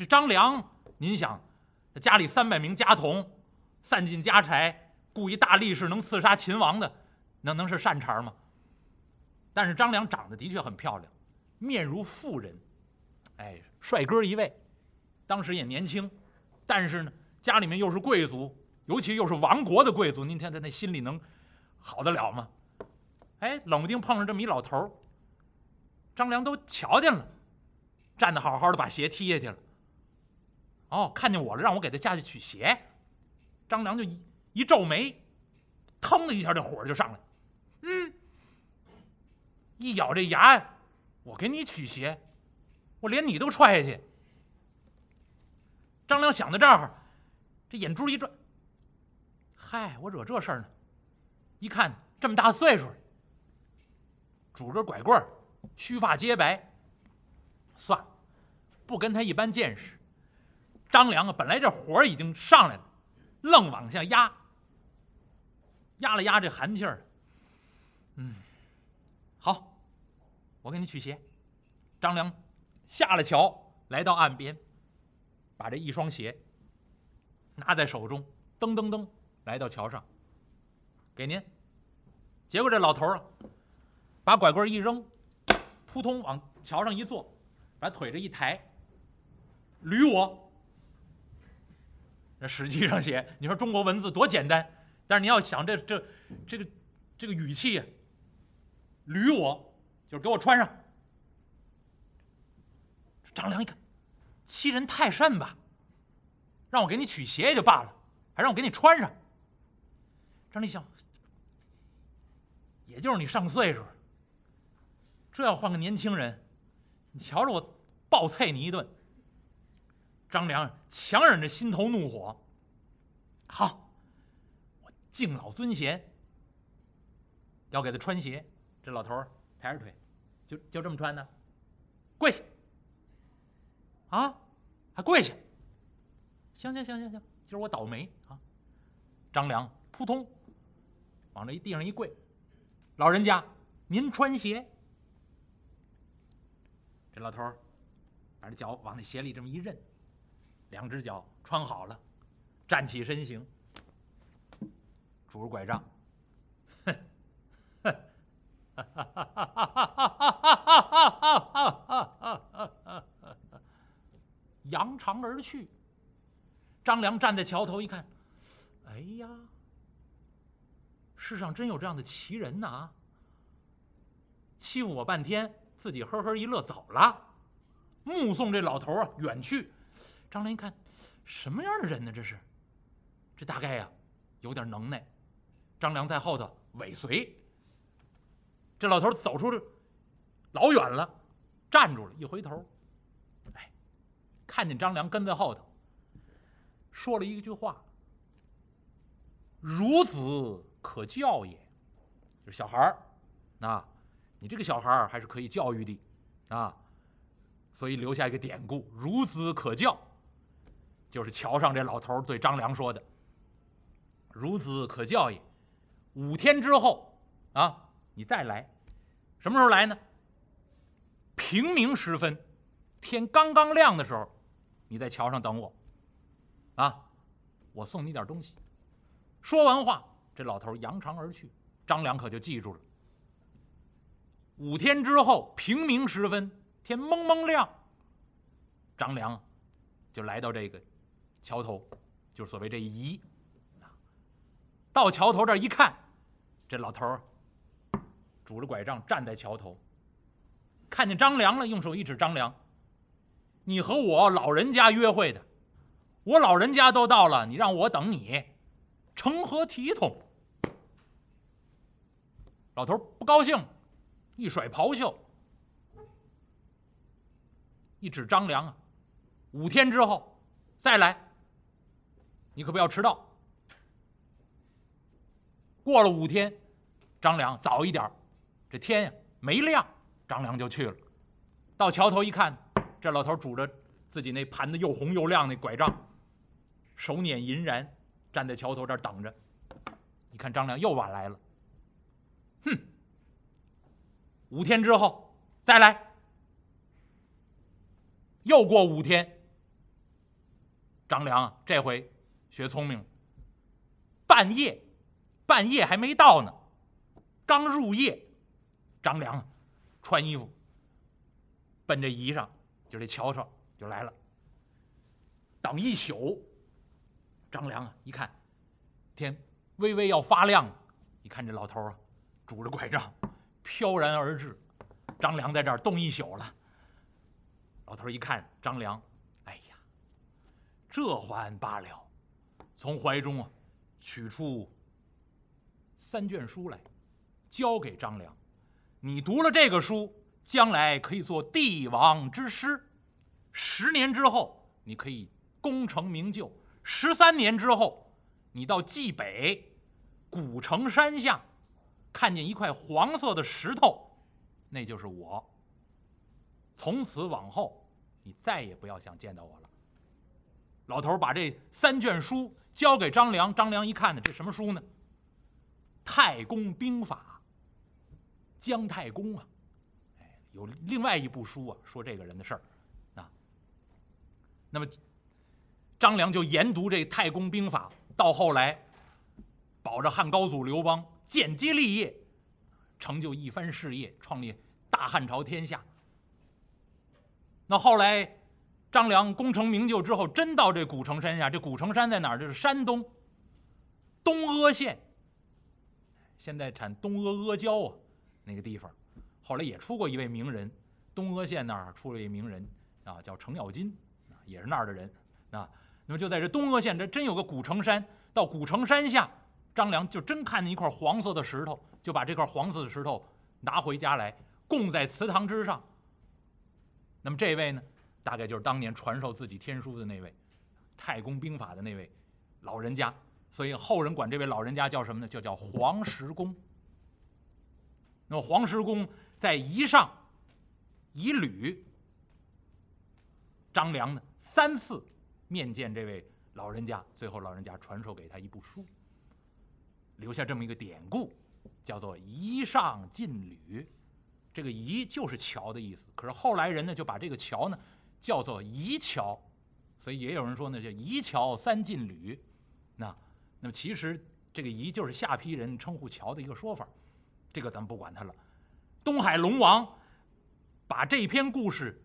这张良，您想，家里三百名家童，散尽家财，雇一大力士能刺杀秦王的，那能是善茬吗？但是张良长得的确很漂亮，面如妇人，哎，帅哥一位，当时也年轻，但是呢，家里面又是贵族，尤其又是亡国的贵族，您看他那心里能好得了吗？哎，冷不丁碰上这么一老头，张良都瞧见了，站得好好的，把鞋踢下去了。哦，看见我了，让我给他下去取鞋。张良就一一皱眉，腾的一下，这火就上来，嗯。一咬这牙，我给你取鞋，我连你都踹下去。张良想到这儿，这眼珠一转，嗨，我惹这事儿呢？一看这么大岁数，拄着拐棍儿，须发皆白，算了，不跟他一般见识。张良啊，本来这火已经上来了，愣往下压，压了压这寒气儿，嗯，好。我给你取鞋，张良下了桥，来到岸边，把这一双鞋拿在手中，噔噔噔来到桥上，给您。结果这老头儿啊，把拐棍一扔，扑通往桥上一坐，把腿这一抬，捋我。那实际上写，你说中国文字多简单，但是你要想这这这个这个语气，捋我。就是给我穿上。张良一看，欺人太甚吧？让我给你取鞋也就罢了，还让我给你穿上。张立想，也就是你上岁数，这要换个年轻人，你瞧着我暴啐你一顿。张良强忍着心头怒火，好，我敬老尊贤，要给他穿鞋。这老头儿抬着腿。就就这么穿的，跪下，啊，还跪下，行行行行行，今儿我倒霉啊！张良扑通往这一地上一跪，老人家您穿鞋。这老头儿把这脚往那鞋里这么一认，两只脚穿好了，站起身形，拄着拐杖，哼，哼，哈哈哈哈哈哈！扬长而去。张良站在桥头一看，哎呀，世上真有这样的奇人呐！欺负我半天，自己呵呵一乐走了。目送这老头啊远去，张良一看，什么样的人呢？这是，这大概呀有点能耐。张良在后头尾随。这老头走出老远了，站住了，一回头。哎看见张良跟在后头，说了一句话：“孺子可教也。”就是小孩儿，啊，你这个小孩儿还是可以教育的，啊，所以留下一个典故：“孺子可教。”就是桥上这老头对张良说的：“孺子可教也。”五天之后，啊，你再来，什么时候来呢？平明时分，天刚刚亮的时候。你在桥上等我，啊，我送你点东西。说完话，这老头扬长而去。张良可就记住了。五天之后，平明时分，天蒙蒙亮，张良就来到这个桥头，就所谓这一移。到桥头这一看，这老头拄着拐杖站在桥头，看见张良了，用手一指张良。你和我老人家约会的，我老人家都到了，你让我等你，成何体统？老头不高兴，一甩袍袖，一指张良啊，五天之后再来，你可不要迟到。过了五天，张良早一点，这天呀没亮，张良就去了，到桥头一看。这老头拄着自己那盘子又红又亮那拐杖，手捻银髯，站在桥头这儿等着。一看张良又晚来了，哼！五天之后再来。又过五天，张良啊这回学聪明了，半夜，半夜还没到呢，刚入夜，张良穿衣服，奔这仪上，就这桥上就来了。等一宿，张良啊，一看天微微要发亮，一看这老头啊，拄着拐杖，飘然而至。张良在这儿冻一宿了。老头一看张良，哎呀，这还罢了，从怀中啊取出三卷书来，交给张良。你读了这个书，将来可以做帝王之师。十年之后，你可以功成名就。十三年之后，你到冀北古城山下，看见一块黄色的石头。那就是我。从此往后，你再也不要想见到我了。老头把这三卷书交给张良，张良一看呢，这什么书呢？《太公兵法》。姜太公啊，哎，有另外一部书啊，说这个人的事儿啊。那么，张良就研读这《太公兵法》，到后来，保着汉高祖刘邦建基立业。成就一番事业，创立大汉朝天下。那后来，张良功成名就之后，真到这古城山下。这古城山在哪儿？这是山东东阿县，现在产东阿阿胶啊，那个地方。后来也出过一位名人，东阿县那儿出了一名人啊，叫程咬金，也是那儿的人啊。那么就在这东阿县，这真有个古城山。到古城山下，张良就真看见一块黄色的石头。就把这块黄色的石头拿回家来，供在祠堂之上。那么这位呢，大概就是当年传授自己天书的那位，太公兵法的那位老人家。所以后人管这位老人家叫什么呢？就叫黄石公。那么黄石公在仪上以吕张良呢三次面见这位老人家，最后老人家传授给他一部书，留下这么一个典故。叫做夷上进吕，这个夷就是桥的意思。可是后来人呢就把这个桥呢叫做夷桥，所以也有人说呢叫夷桥三进吕。那那么其实这个夷就是下邳人称呼桥的一个说法，这个咱们不管它了。东海龙王把这篇故事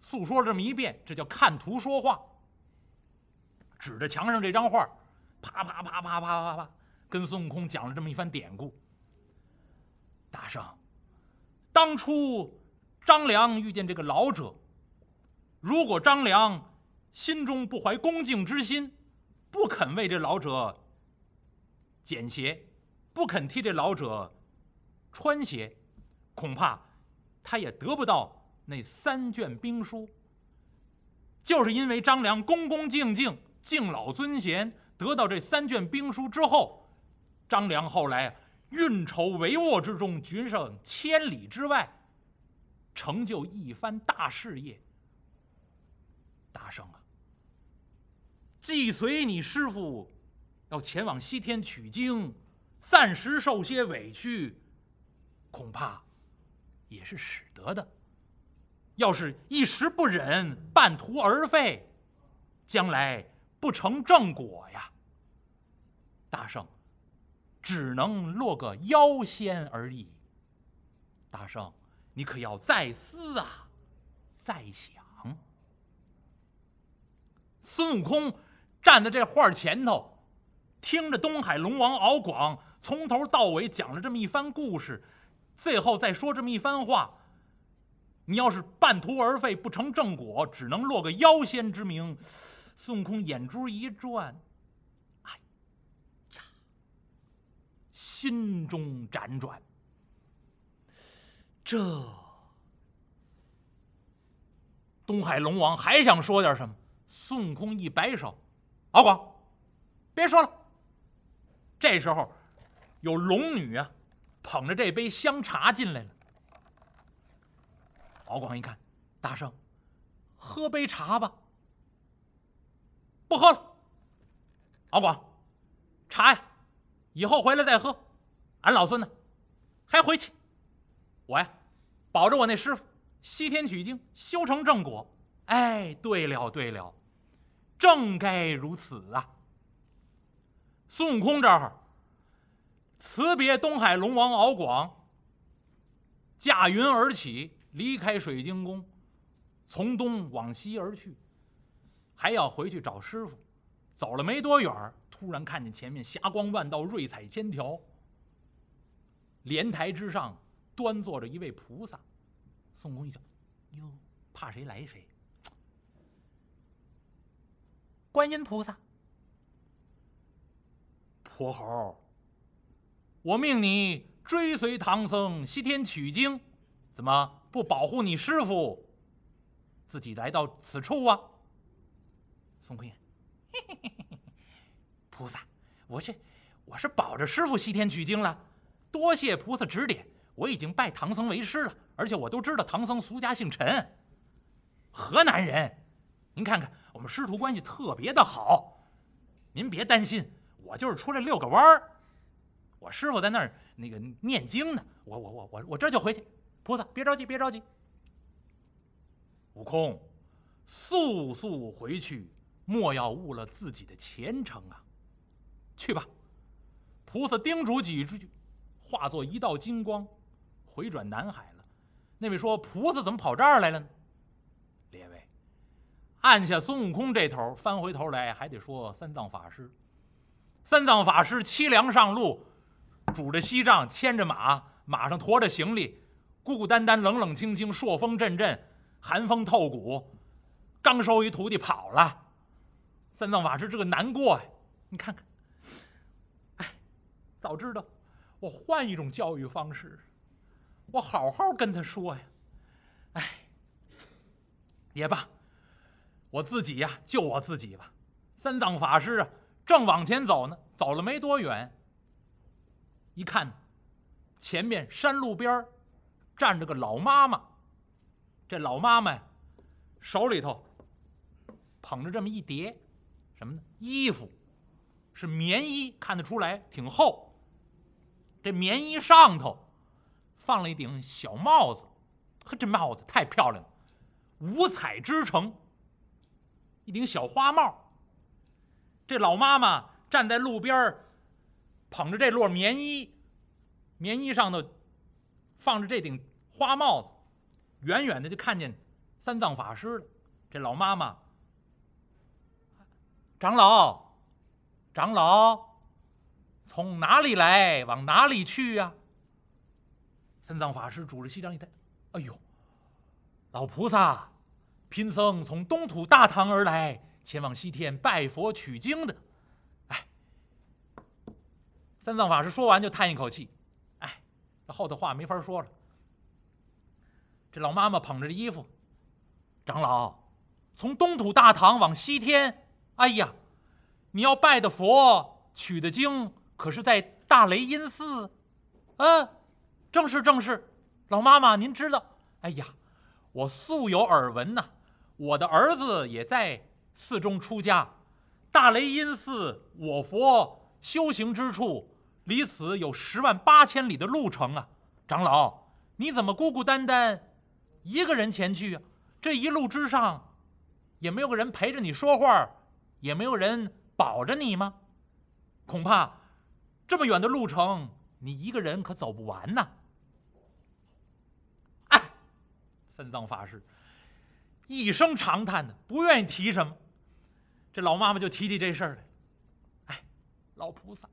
诉说了这么一遍，这叫看图说话，指着墙上这张画，啪啪啪啪啪啪啪。跟孙悟空讲了这么一番典故。大圣，当初张良遇见这个老者，如果张良心中不怀恭敬之心，不肯为这老者剪鞋，不肯替这老者穿鞋，恐怕他也得不到那三卷兵书。就是因为张良恭恭敬敬、敬老尊贤，得到这三卷兵书之后。张良后来运筹帷幄之中，决胜千里之外，成就一番大事业。大圣啊，既随你师傅要前往西天取经，暂时受些委屈，恐怕也是使得的。要是一时不忍，半途而废，将来不成正果呀。大圣。只能落个妖仙而已。大圣，你可要再思啊，再想。孙悟空站在这画前头，听着东海龙王敖广从头到尾讲了这么一番故事，最后再说这么一番话。你要是半途而废，不成正果，只能落个妖仙之名。孙悟空眼珠一转。心中辗转，这东海龙王还想说点什么？孙悟空一摆手：“敖广，别说了。”这时候，有龙女啊，捧着这杯香茶进来了。敖广一看，大圣，喝杯茶吧。不喝了。敖广，茶呀，以后回来再喝。俺老孙呢，还回去。我呀，保着我那师傅西天取经，修成正果。哎，对了对了，正该如此啊！孙悟空这儿辞别东海龙王敖广，驾云而起，离开水晶宫，从东往西而去，还要回去找师傅。走了没多远突然看见前面霞光万道，瑞彩千条。莲台之上端坐着一位菩萨。孙悟空一瞧，哟，怕谁来谁。观音菩萨，泼猴，我命你追随唐僧西天取经，怎么不保护你师傅，自己来到此处啊？孙悟空，菩萨，我这我是保着师傅西天取经了，多谢菩萨指点，我已经拜唐僧为师了。而且我都知道唐僧俗家姓陈，河南人。您看看，我们师徒关系特别的好。您别担心，我就是出来遛个弯儿。我师傅在那儿那个念经呢，我我我我我这就回去。菩萨，别着急，别着急。悟空，速速回去，莫要误了自己的前程啊！去吧。菩萨叮嘱几句，化作一道金光，回转南海了。那位说：“菩萨怎么跑这儿来了呢？”按下孙悟空这头，翻回头来还得说三藏法师。三藏法师凄凉上路，拄着锡杖，牵着马，马上驮着行李，孤孤单单，冷冷清清，朔风阵阵，寒风透骨。刚收一徒弟跑了，三藏法师这个难过呀！你看看，哎，早知道我换一种教育方式。我好好跟他说呀，哎，也罢，我自己呀救我自己吧。三藏法师啊，正往前走呢，走了没多远，一看，前面山路边站着个老妈妈。这老妈妈呀，手里头捧着这么一叠什么呢？衣服，是棉衣，看得出来挺厚。这棉衣上头。放了一顶小帽子，呵，这帽子太漂亮了，五彩织成，一顶小花帽。这老妈妈站在路边捧着这摞棉衣，棉衣上头放着这顶花帽子，远远的就看见三藏法师了。这老妈妈，长老，长老，从哪里来，往哪里去呀？三藏法师拄着锡杖一抬，哎呦，老菩萨，贫僧从东土大唐而来，前往西天拜佛取经的。哎，三藏法师说完就叹一口气，哎，这后头话没法说了。这老妈妈捧着这衣服，长老，从东土大唐往西天，哎呀，你要拜的佛、取的经，可是在大雷音寺，啊。正是正是，老妈妈，您知道？哎呀，我素有耳闻呐。我的儿子也在寺中出家，大雷音寺，我佛修行之处，离此有十万八千里的路程啊。长老，你怎么孤孤单单一个人前去啊？这一路之上，也没有个人陪着你说话，也没有人保着你吗？恐怕这么远的路程，你一个人可走不完呐。哎三藏法师一声长叹的，不愿意提什么。这老妈妈就提起这事儿来。哎，老菩萨，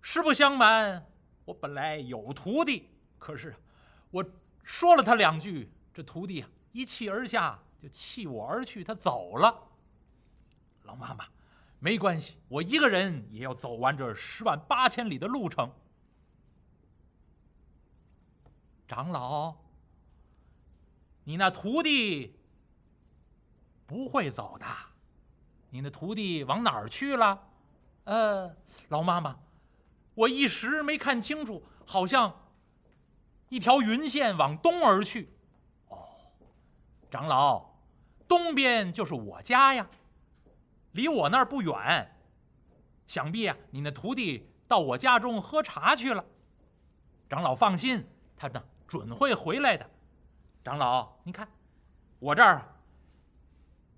实不相瞒，我本来有徒弟，可是我说了他两句，这徒弟啊一气而下，就弃我而去，他走了。老妈妈，没关系，我一个人也要走完这十万八千里的路程。长老。你那徒弟不会走的，你那徒弟往哪儿去了？呃，老妈妈，我一时没看清楚，好像一条云线往东而去。哦，长老，东边就是我家呀，离我那儿不远。想必啊，你那徒弟到我家中喝茶去了。长老放心，他呢准会回来的。长老，你看，我这儿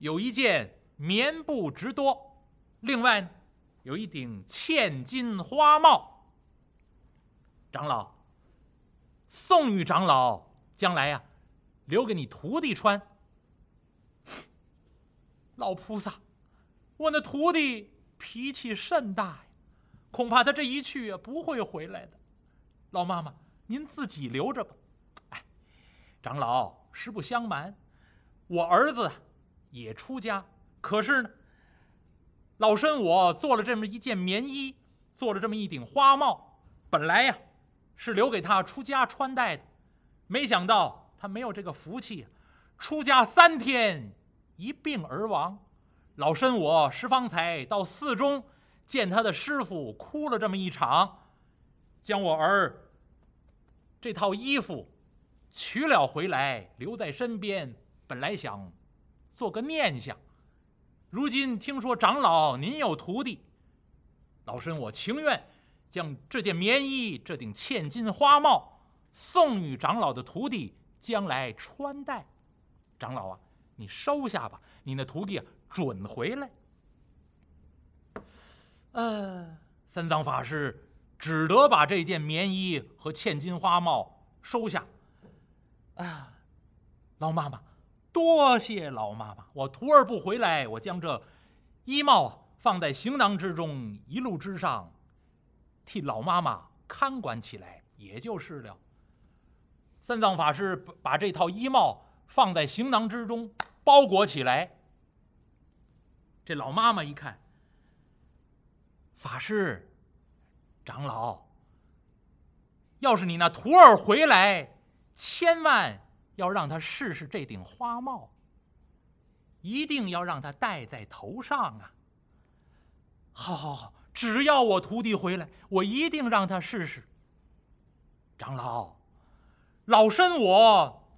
有一件棉布直多，另外呢，有一顶嵌金花帽。长老，宋玉长老将来呀，留给你徒弟穿。老菩萨，我那徒弟脾气甚大呀，恐怕他这一去啊，不会回来的。老妈妈，您自己留着吧。哎，长老，实不相瞒，我儿子也出家，可是呢，老身我做了这么一件棉衣，做了这么一顶花帽，本来呀，是留给他出家穿戴的，没想到他没有这个福气，出家三天。一病而亡，老身我十方才到寺中见他的师傅，哭了这么一场，将我儿这套衣服取了回来，留在身边。本来想做个念想，如今听说长老您有徒弟，老身我情愿将这件棉衣、这顶嵌金花帽送与长老的徒弟，将来穿戴。长老啊！你收下吧，你那徒弟啊准回来。呃，三藏法师只得把这件棉衣和嵌金花帽收下。啊，老妈妈，多谢老妈妈，我徒儿不回来，我将这衣帽放在行囊之中，一路之上替老妈妈看管起来，也就是了。三藏法师把这套衣帽放在行囊之中。包裹起来。这老妈妈一看，法师、长老，要是你那徒儿回来，千万要让他试试这顶花帽，一定要让他戴在头上啊！好，好，好，只要我徒弟回来，我一定让他试试。长老，老身我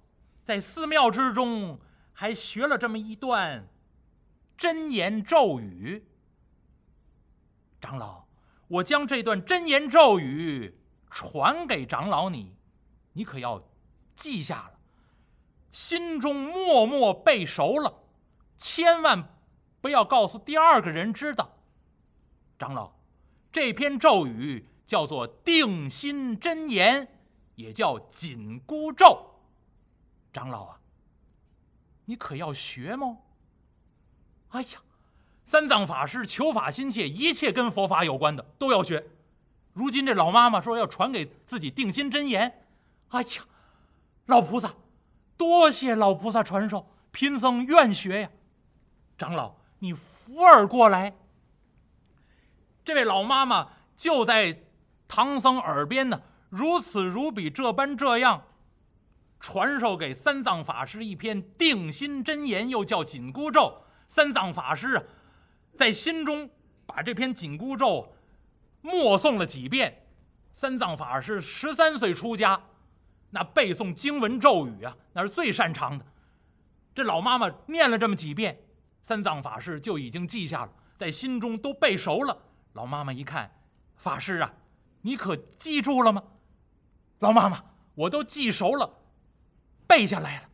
在寺庙之中。还学了这么一段真言咒语，长老，我将这段真言咒语传给长老你，你可要记下了，心中默默背熟了，千万不要告诉第二个人知道。长老，这篇咒语叫做定心真言，也叫紧箍咒。长老啊。你可要学吗？哎呀，三藏法师求法心切，一切跟佛法有关的都要学。如今这老妈妈说要传给自己定心真言，哎呀，老菩萨，多谢老菩萨传授，贫僧愿学呀。长老，你扶儿过来。这位老妈妈就在唐僧耳边呢，如此如彼，这般这样。传授给三藏法师一篇定心真言，又叫紧箍咒。三藏法师啊，在心中把这篇紧箍咒默诵了几遍。三藏法师十三岁出家，那背诵经文咒语啊，那是最擅长的。这老妈妈念了这么几遍，三藏法师就已经记下了，在心中都背熟了。老妈妈一看，法师啊，你可记住了吗？老妈妈，我都记熟了。背下来了，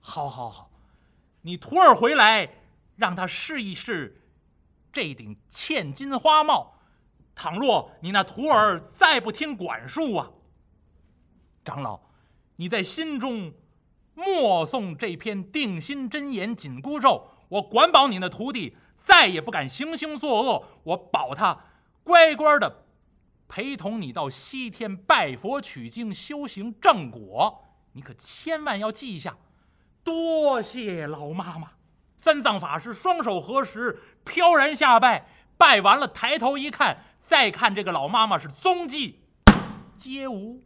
好，好，好，你徒儿回来，让他试一试这顶嵌金花帽。倘若你那徒儿再不听管束啊，长老，你在心中默诵这篇定心真言紧箍咒，我管保你那徒弟再也不敢行凶作恶，我保他乖乖的陪同你到西天拜佛取经，修行正果。你可千万要记下，多谢老妈妈。三藏法师双手合十，飘然下拜。拜完了，抬头一看，再看这个老妈妈是踪迹皆无。